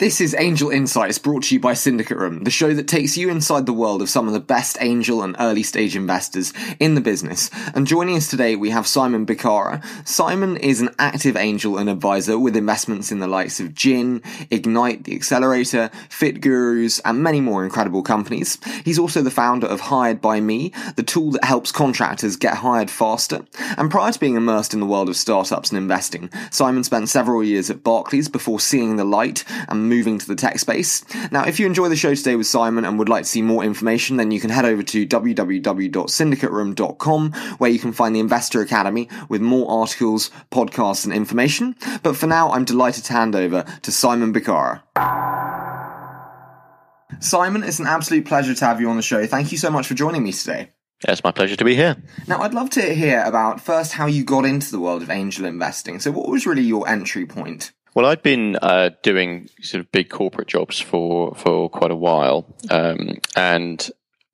This is Angel Insights brought to you by Syndicate Room, the show that takes you inside the world of some of the best angel and early stage investors in the business. And joining us today, we have Simon Bicara. Simon is an active angel and advisor with investments in the likes of Gin, Ignite, The Accelerator, Fit Gurus, and many more incredible companies. He's also the founder of Hired by Me, the tool that helps contractors get hired faster. And prior to being immersed in the world of startups and investing, Simon spent several years at Barclays before seeing the light and moving to the tech space. Now, if you enjoy the show today with Simon and would like to see more information, then you can head over to www.syndicateroom.com where you can find the Investor Academy with more articles, podcasts, and information. But for now, I'm delighted to hand over to Simon Bicara. Simon, it's an absolute pleasure to have you on the show. Thank you so much for joining me today. It's my pleasure to be here. Now, I'd love to hear about first how you got into the world of angel investing. So, what was really your entry point? Well, I'd been uh, doing sort of big corporate jobs for for quite a while, um, and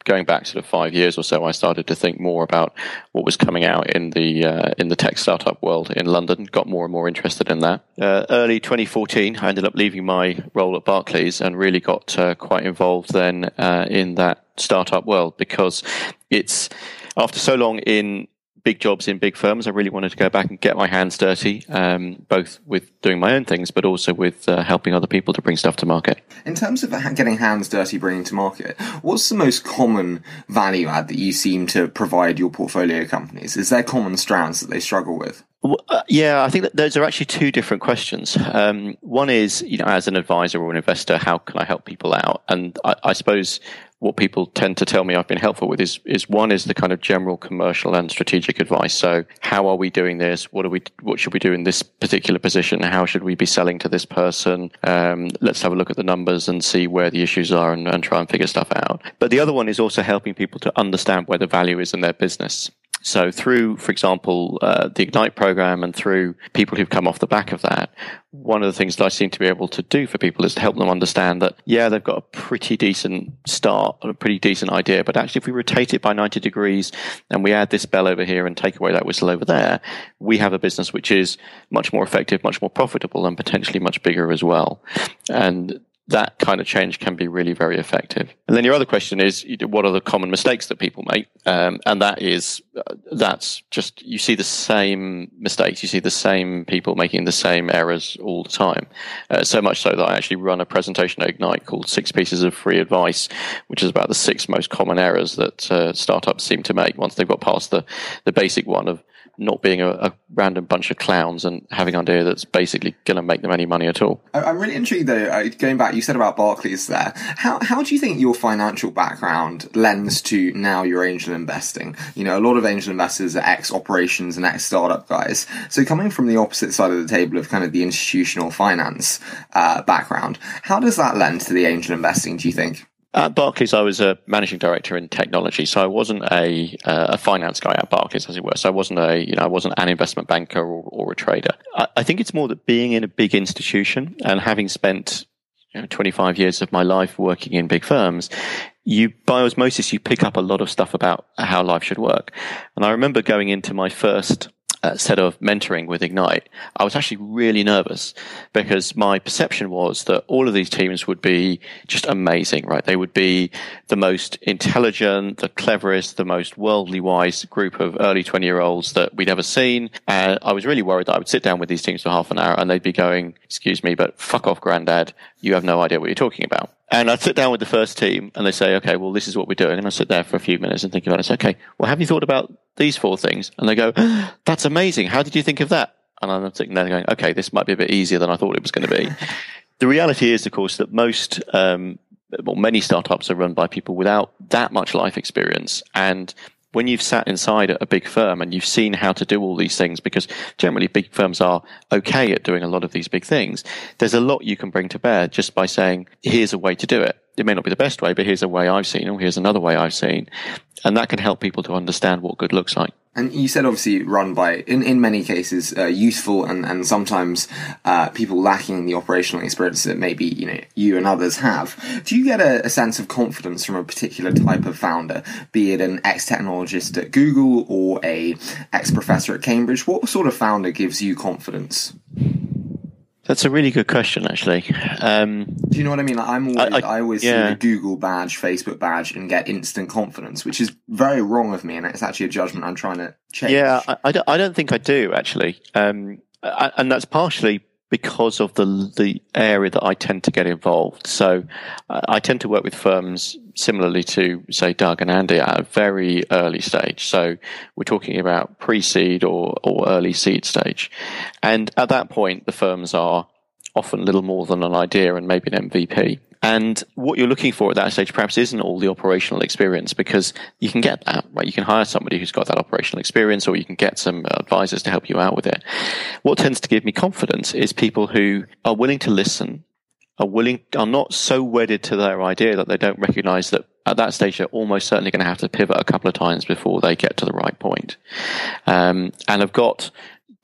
going back sort of five years or so, I started to think more about what was coming out in the uh, in the tech startup world in London. Got more and more interested in that. Uh, early 2014, I ended up leaving my role at Barclays and really got uh, quite involved then uh, in that startup world because it's after so long in big jobs in big firms, I really wanted to go back and get my hands dirty, um, both with doing my own things, but also with uh, helping other people to bring stuff to market. In terms of getting hands dirty, bringing to market, what's the most common value add that you seem to provide your portfolio companies? Is there common strands that they struggle with? Uh, yeah, I think that those are actually two different questions. Um, one is, you know, as an advisor or an investor, how can I help people out? And I, I suppose what people tend to tell me I've been helpful with is is one is the kind of general commercial and strategic advice. So how are we doing this? What are we? What should we do in this particular position? How should we be selling to this person? Um, let's have a look at the numbers and see where the issues are and, and try and figure stuff out. But the other one is also helping people to understand where the value is in their business. So through, for example, uh, the Ignite program and through people who've come off the back of that, one of the things that I seem to be able to do for people is to help them understand that, yeah, they've got a pretty decent start, a pretty decent idea, but actually if we rotate it by 90 degrees and we add this bell over here and take away that whistle over there, we have a business which is much more effective, much more profitable and potentially much bigger as well. And that kind of change can be really very effective. And then your other question is, what are the common mistakes that people make? Um, and that is, uh, that's just, you see the same mistakes. You see the same people making the same errors all the time. Uh, so much so that I actually run a presentation at Ignite called Six Pieces of Free Advice, which is about the six most common errors that uh, startups seem to make once they've got past the, the basic one of not being a, a, random bunch of clowns and having an idea that's basically going to make them any money at all. I'm really intrigued though, going back, you said about Barclays there. How, how do you think your financial background lends to now your angel investing? You know, a lot of angel investors are ex operations and ex startup guys. So coming from the opposite side of the table of kind of the institutional finance uh, background, how does that lend to the angel investing, do you think? At Barclays, I was a managing director in technology, so I wasn't a uh, a finance guy at Barclays, as it were. So I wasn't a you know I wasn't an investment banker or, or a trader. I, I, think it's more that being in a big institution and having spent you know, 25 years of my life working in big firms, you by osmosis you pick up a lot of stuff about how life should work. And I remember going into my first uh, set of mentoring with Ignite, I was actually really nervous because my perception was that all of these teams would be just amazing, right? They would be the most intelligent, the cleverest, the most worldly wise group of early 20 year olds that we'd ever seen. And I was really worried that I would sit down with these teams for half an hour and they'd be going, excuse me, but fuck off, granddad. You have no idea what you're talking about. And I'd sit down with the first team and they say, okay, well, this is what we're doing. And I sit there for a few minutes and think about it. I say, okay, well, have you thought about these four things? And they go, that's amazing. How did you think of that? And I'm sitting there going, okay, this might be a bit easier than I thought it was going to be. the reality is, of course, that most, um, well, many startups are run by people without that much life experience. And when you've sat inside a big firm and you've seen how to do all these things, because generally big firms are okay at doing a lot of these big things, there's a lot you can bring to bear just by saying, here's a way to do it. It may not be the best way, but here's a way I've seen, or here's another way I've seen. And that can help people to understand what good looks like. And you said obviously run by, in, in many cases, uh, useful and, and sometimes uh, people lacking the operational experience that maybe you know you and others have. Do you get a, a sense of confidence from a particular type of founder, be it an ex-technologist at Google or a ex-professor at Cambridge? What sort of founder gives you confidence? That's a really good question, actually. Um, Do you know what I mean? Like, I'm always, I, I, I always yeah. see a Google badge, Facebook badge, and get instant confidence, which is very wrong of me, and it's actually a judgment I'm trying to change. Yeah, I, I, don't, I don't think I do actually, um, and that's partially because of the the area that I tend to get involved. So uh, I tend to work with firms similarly to say Doug and Andy at a very early stage. So we're talking about pre-seed or or early seed stage, and at that point the firms are often little more than an idea and maybe an MVP. And what you're looking for at that stage perhaps isn't all the operational experience because you can get that, right? You can hire somebody who's got that operational experience or you can get some advisors to help you out with it. What tends to give me confidence is people who are willing to listen, are willing, are not so wedded to their idea that they don't recognize that at that stage they're almost certainly going to have to pivot a couple of times before they get to the right point. Um, and have got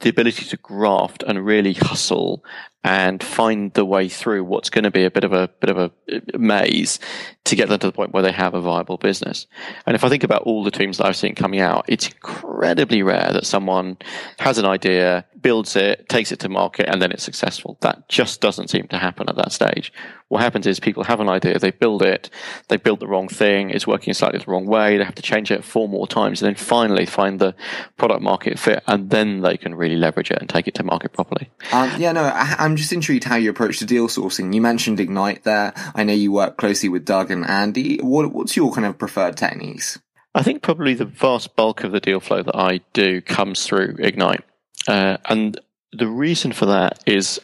the ability to graft and really hustle and find the way through what's going to be a bit of a bit of a maze to get them to the point where they have a viable business. And if I think about all the teams that I've seen coming out, it's incredibly rare that someone has an idea, builds it, takes it to market, and then it's successful. That just doesn't seem to happen at that stage. What happens is people have an idea, they build it, they build the wrong thing, it's working slightly the wrong way, they have to change it four more times, and then finally find the product market fit, and then they can really leverage it and take it to market properly. Um, yeah, no, I, I'm just intrigued how you approach the deal sourcing. You mentioned Ignite there. I know you work closely with Doug and Andy. What, what's your kind of preferred techniques? I think probably the vast bulk of the deal flow that I do comes through Ignite. Uh, and the reason for that is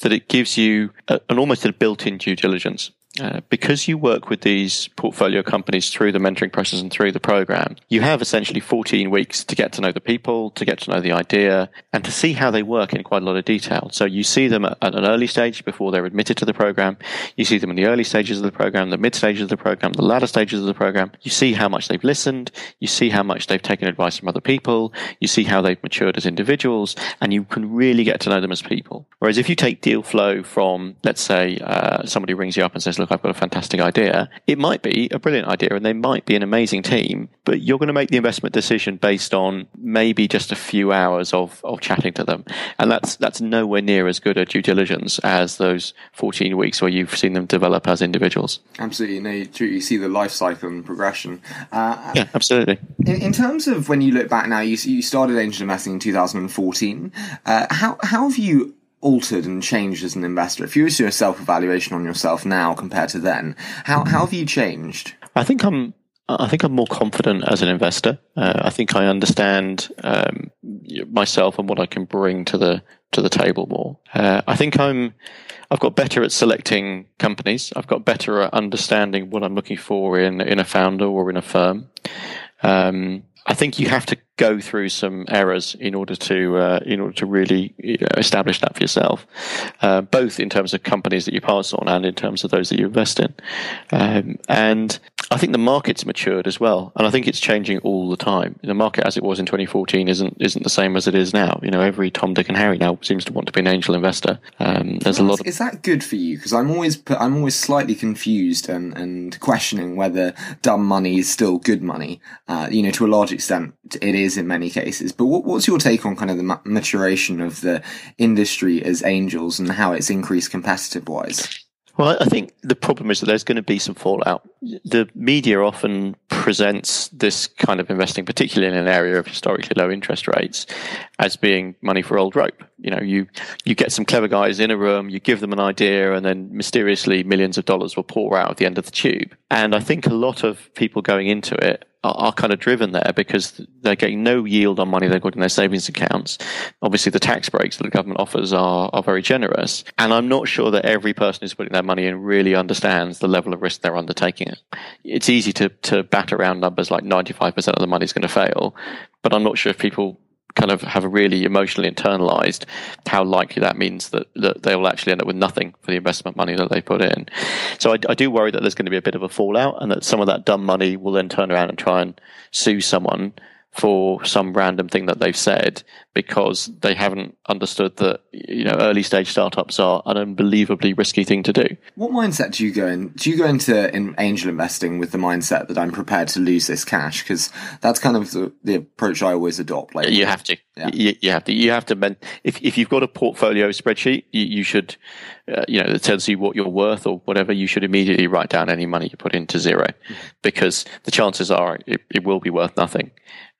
that it gives you a, an almost a built-in due diligence. Uh, because you work with these portfolio companies through the mentoring process and through the program, you have essentially 14 weeks to get to know the people, to get to know the idea, and to see how they work in quite a lot of detail. So you see them at, an early stage before they're admitted to the program. You see them in the early stages of the program, the mid stages of the program, the latter stages of the program. You see how much they've listened. You see how much they've taken advice from other people. You see how they've matured as individuals, and you can really get to know them as people. Whereas if you take deal flow from, let's say, uh, somebody rings you up and says, look, I've got a fantastic idea. It might be a brilliant idea and they might be an amazing team, but you're going to make the investment decision based on maybe just a few hours of, of chatting to them. And that's, that's nowhere near as good a due diligence as those 14 weeks where you've seen them develop as individuals. Absolutely. No, you, you see the life cycle and progression. Uh, yeah, absolutely. In, in, terms of when you look back now, you, you started angel investing in 2014. Uh, how, how have you altered and changed as an investor? If you were to do a self evaluation on yourself now compared to then, how how have you changed? I think I'm. I think I'm more confident as an investor. Uh, I think I understand um, myself and what I can bring to the to the table more. Uh, I think I'm. I've got better at selecting companies. I've got better at understanding what I'm looking for in in a founder or in a firm. Um, I think you have to go through some errors in order to uh, in order to really you know, establish that for yourself, uh, both in terms of companies that you pass on and in terms of those that you invest in. Um, and I think the market's matured as well, and I think it's changing all the time. The market, as it was in 2014, isn't isn't the same as it is now. You know, every Tom, Dick, and Harry now seems to want to be an angel investor. Um, there's a lot. Of- is that good for you? Because I'm always I'm always slightly confused and and questioning whether dumb money is still good money. Uh, you know, to a large extent, it is in many cases. But what, what's your take on kind of the maturation of the industry as angels and how it's increased competitive wise? Well, I think the problem is that there's going to be some fallout. The media often presents this kind of investing, particularly in an area of historically low interest rates, as being money for old rope. You know, you you get some clever guys in a room, you give them an idea, and then mysteriously millions of dollars will pour out at the end of the tube. And I think a lot of people going into it are, kind of driven there because they're getting no yield on money they've got in their savings accounts. Obviously, the tax breaks that the government offers are, are very generous. And I'm not sure that every person who's putting their money in really understands the level of risk they're undertaking. It's easy to, to bat around numbers like 95% of the money is going to fail, but I'm not sure if people kind of have a really emotionally internalized how likely that means that, that they will actually end up with nothing for the investment money that they put in. So I, I, do worry that there's going to be a bit of a fallout and that some of that dumb money will then turn around and try and sue someone for some random thing that they've said because they haven't understood that you know early stage startups are an unbelievably risky thing to do. What mindset do you go in? Do you go into in angel investing with the mindset that I'm prepared to lose this cash? Because that's kind of the, the, approach I always adopt. Like you have to, yeah. you, you, have to, you have to. If if you've got a portfolio spreadsheet, you, you should, uh, you know, that tells you what you're worth or whatever. You should immediately write down any money you put into 0 mm-hmm. because the chances are it, it will be worth nothing.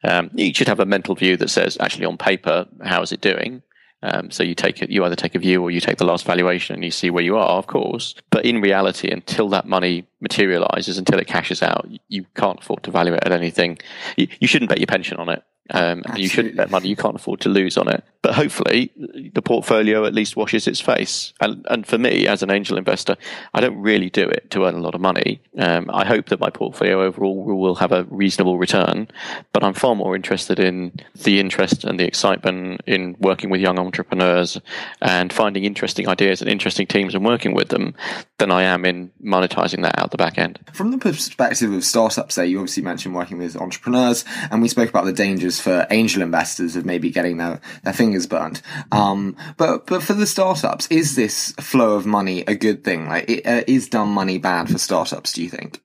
Um, you should have a mental view that says, actually, on paper, how is it doing? Um, so you take it, you either take a view or you take the last valuation and you see where you are, of course. But in reality, until that money materializes, until it cashes out, you can't afford to value it at anything. You, you shouldn't bet your pension on it. Um, you shouldn't bet money you can't afford to lose on it. But hopefully, the portfolio at least washes its face. And, and for me, as an angel investor, I don't really do it to earn a lot of money. Um, I hope that my portfolio overall will have a reasonable return. But I'm far more interested in the interest and the excitement in working with young entrepreneurs and finding interesting ideas and interesting teams and working with them than I am in monetizing that out the back end. From the perspective of startups, there, you obviously mentioned working with entrepreneurs, and we spoke about the dangers for angel investors of maybe getting their, their fingers burnt. Um, but but for the startups, is this flow of money a good thing? Like, uh, is dumb money bad for startups? Do you think?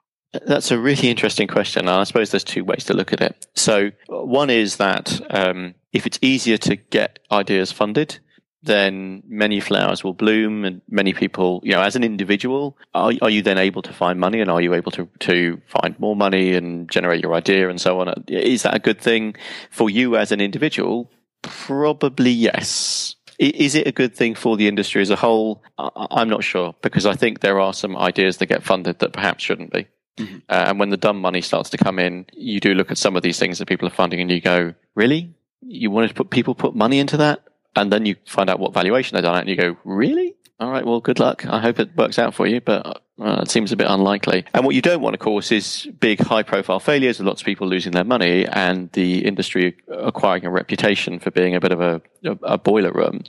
That's a really interesting question. And I suppose there's two ways to look at it. So, one is that um, if it's easier to get ideas funded, then many flowers will bloom and many people, you know, as an individual, are, are you then able to find money and are you able to, to find more money and generate your idea and so on? Is that a good thing for you as an individual? Probably yes. Is it a good thing for the industry as a whole? I'm not sure because I think there are some ideas that get funded that perhaps shouldn't be. Mm-hmm. Uh, and when the dumb money starts to come in, you do look at some of these things that people are funding and you go, really? You wanted to put people put money into that? And then you find out what valuation they've done at, and you go, really? All right, well, good luck. I hope it works out for you, but uh, it seems a bit unlikely. And what you don't want, of course, is big, high profile failures lots of people losing their money and the industry acquiring a reputation for being a bit of a, a, a boiler room,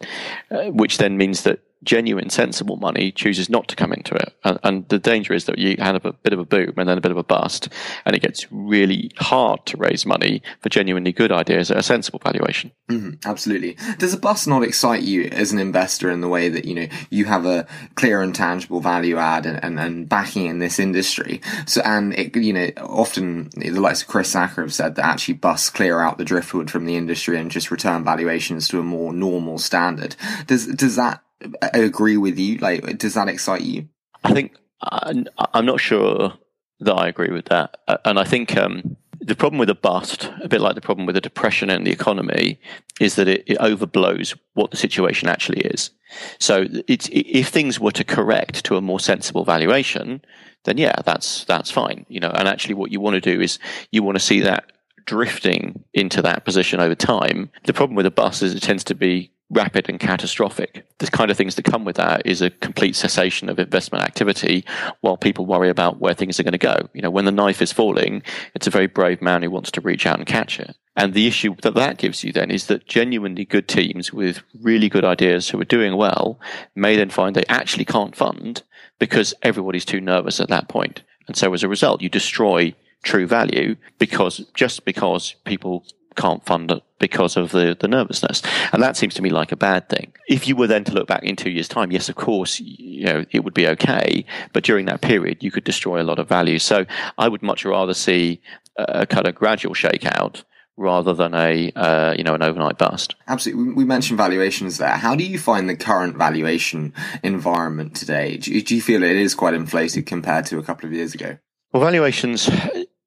uh, which then means that genuine, sensible money chooses not to come into it. And, and, the danger is that you have a bit of a boom and then a bit of a bust, and it gets really hard to raise money for genuinely good ideas at a sensible valuation. Mm-hmm, absolutely. Does a bust not excite you as an investor in the way that, you know, you have a clear and tangible value add and, and, and backing in this industry? So, and it, you know, often the likes of Chris Sacca have said that actually busts clear out the driftwood from the industry and just return valuations to a more normal standard. Does, does that agree with you. Like, does that excite you? I think I'm not sure that I agree with that, and I think um, the problem with a bust, a bit like the problem with a depression in the economy, is that it, it overblows what the situation actually is. So, if things were to correct to a more sensible valuation, then yeah, that's that's fine. You know, and actually, what you want to do is you want to see that drifting into that position over time. The problem with a bus is it tends to be rapid and catastrophic. The kind of things that come with that is a complete cessation of investment activity while people worry about where things are going to go. You know, when the knife is falling, it's a very brave man who wants to reach out and catch it. And the issue that that gives you then is that genuinely good teams with really good ideas who are doing well may then find they actually can't fund because everybody's too nervous at that point. And so as a result, you destroy true value because just because people can't fund it because of the, the nervousness. And that seems to me like a bad thing. If you were then to look back in two years' time, yes, of course, you know, it would be okay. But during that period, you could destroy a lot of value. So I would much rather see a kind of gradual shakeout rather than a uh, you know an overnight bust. Absolutely, we mentioned valuations there. How do you find the current valuation environment today? Do you, do you feel it is quite inflated compared to a couple of years ago? Well, valuations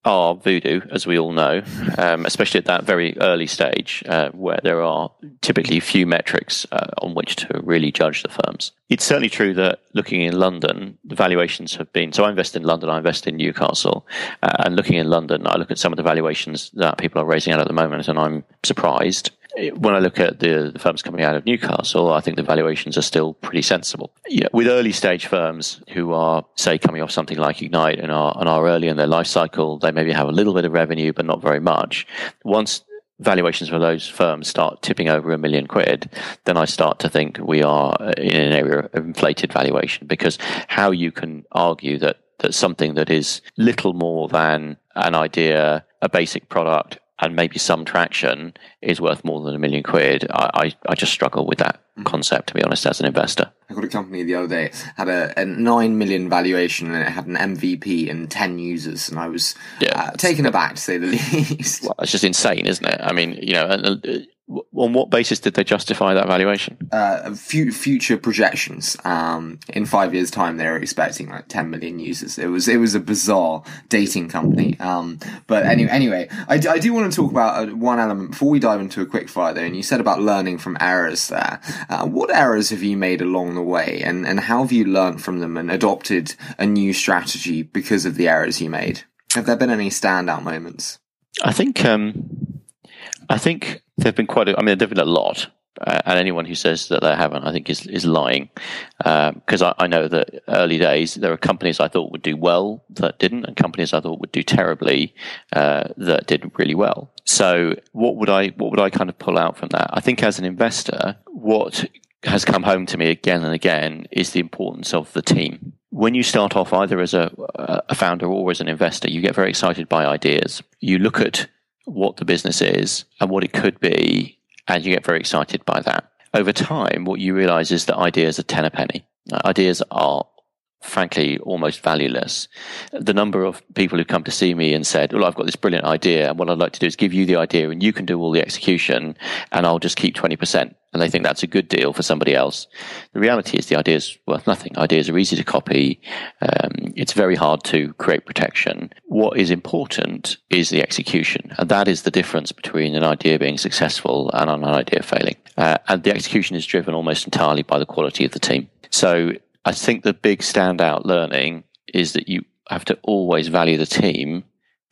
are voodoo, as we all know, um, especially at that very early stage uh, where there are typically few metrics uh, on which to really judge the firms. It's certainly true that looking in London, the valuations have been. So I invest in London, I invest in Newcastle, uh, and looking in London, I look at some of the valuations that people are raising out at the moment, and I'm surprised when I look at the, the, firms coming out of Newcastle, I think the valuations are still pretty sensible. Know, with early stage firms who are, say, coming off something like Ignite and are, and are early in their life cycle, they maybe have a little bit of revenue, but not very much. Once valuations for those firms start tipping over a million quid, then I start to think we are uh, in an area of inflated valuation because how you can argue that, that something that is little more than an idea, a basic product, and maybe some traction is worth more than a million quid, I, I, I just struggle with that mm-hmm. concept, to be honest, as an investor. I got a company the other day, had a, a 9 million valuation and it had an MVP and 10 users, and I was yeah. uh, taken aback to say the least. Well, it's just insane, isn't it? I mean, you know, uh, on what basis did they justify that valuation? Uh, future projections. Um, in five years' time, they were expecting like 10 million users. It was it was a bizarre dating company. Um, but anyway, anyway, I, I do want to talk about uh, one element before we dive into a quick fire though. And you said about learning from errors there. Uh, what errors have you made along the way, and and how have you learned from them and adopted a new strategy because of the errors you made? Have there been any standout moments? I think. Um I think there have been quite. A, I mean, there have been a lot, uh, and anyone who says that they haven't, I think, is is lying. Because um, I, I, know that early days there are companies I thought would do well that didn't, and companies I thought would do terribly uh, that did really well. So, what would I what would I kind of pull out from that? I think as an investor, what has come home to me again and again is the importance of the team. When you start off either as a, a founder or as an investor, you get very excited by ideas. You look at what the business is and what it could be, and you get very excited by that. Over time, what you realize is that ideas are ten a penny. Ideas are frankly almost valueless. The number of people who come to see me and said, Well, I've got this brilliant idea, and what I'd like to do is give you the idea, and you can do all the execution, and I'll just keep 20%. And they think that's a good deal for somebody else. The reality is the idea is worth nothing. Ideas are easy to copy. Um, it's very hard to create protection. What is important is the execution. And that is the difference between an idea being successful and an idea failing. Uh, and the execution is driven almost entirely by the quality of the team. So I think the big standout learning is that you have to always value the team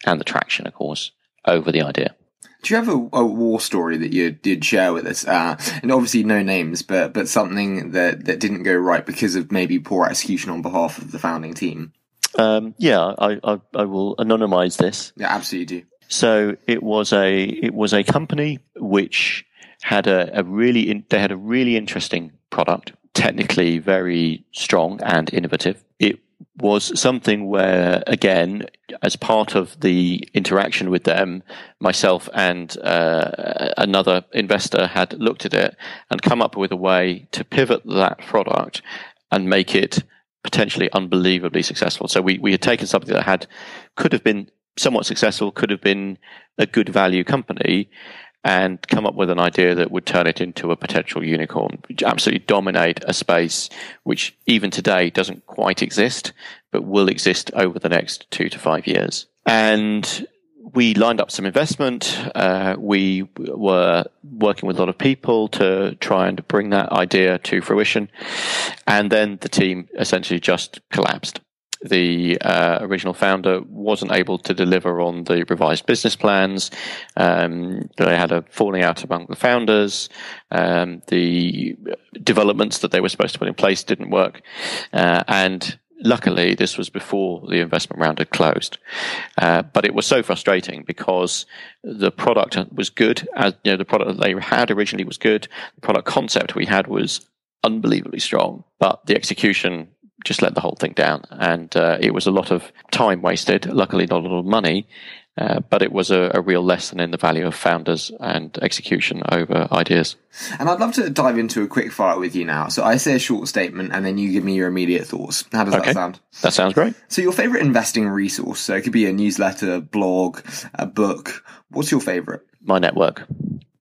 and the traction, of course, over the idea. Do you have a, a war story that you did share with us? Uh, and obviously, no names, but but something that that didn't go right because of maybe poor execution on behalf of the founding team. Um, yeah, I, I, I will anonymize this. Yeah, absolutely do. So it was a it was a company which had a, a really in, they had a really interesting product technically very strong and innovative. It was something where, again, as part of the interaction with them, myself and uh, another investor had looked at it and come up with a way to pivot that product and make it potentially unbelievably successful. So we, we had taken something that had could have been somewhat successful, could have been a good value company, and come up with an idea that would turn it into a potential unicorn, which absolutely dominate a space which even today doesn't quite exist, but will exist over the next two to five years. And we lined up some investment. Uh, we were working with a lot of people to try and bring that idea to fruition. And then the team essentially just collapsed the uh, original founder wasn't able to deliver on the revised business plans. Um, they had a falling out among the founders. Um, the developments that they were supposed to put in place didn't work. Uh, and luckily, this was before the investment round had closed. Uh, but it was so frustrating because the product was good. As you know, the product that they had originally was good. The product concept we had was unbelievably strong, but the execution just let the whole thing down. And uh, it was a lot of time wasted, luckily, not a lot of money. Uh, but it was a, a, real lesson in the value of founders and execution over ideas. And I'd love to dive into a quick fire with you now. So I say a short statement and then you give me your immediate thoughts. How does okay. that sound? That sounds great. So your favorite investing resource, so it could be a newsletter, blog, a book. What's your favorite? My network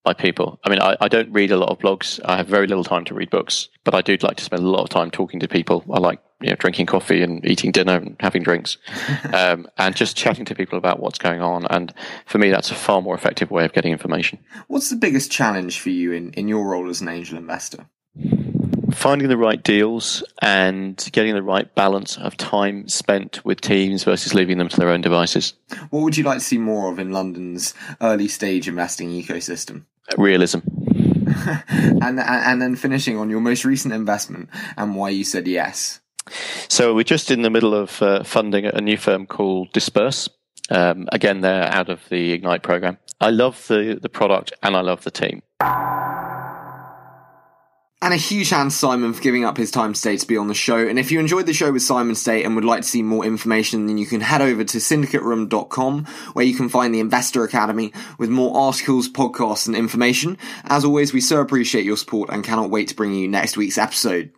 My people. I mean, I, I, don't read a lot of blogs. I have very little time to read books, but I do like to spend a lot of time talking to people. I like you know, drinking coffee and eating dinner and having drinks, um, and just chatting to people about what's going on. And for me, that's a far more effective way of getting information. What's the biggest challenge for you in, in your role as an angel investor? Finding the right deals and getting the right balance of time spent with teams versus leaving them to their own devices. What would you like to see more of in London's early stage investing ecosystem? realism. and and then finishing on your most recent investment and why you said yes. So we're just in the middle of uh, funding a new firm called Disperse. Um, again, they're out of the Ignite program. I love the the product and I love the team. And a huge hand to Simon for giving up his time today to be on the show. And if you enjoyed the show with Simon today and would like to see more information, then you can head over to syndicateroom.com where you can find the Investor Academy with more articles, podcasts, and information. As always, we so appreciate your support and cannot wait to bring you next week's episode.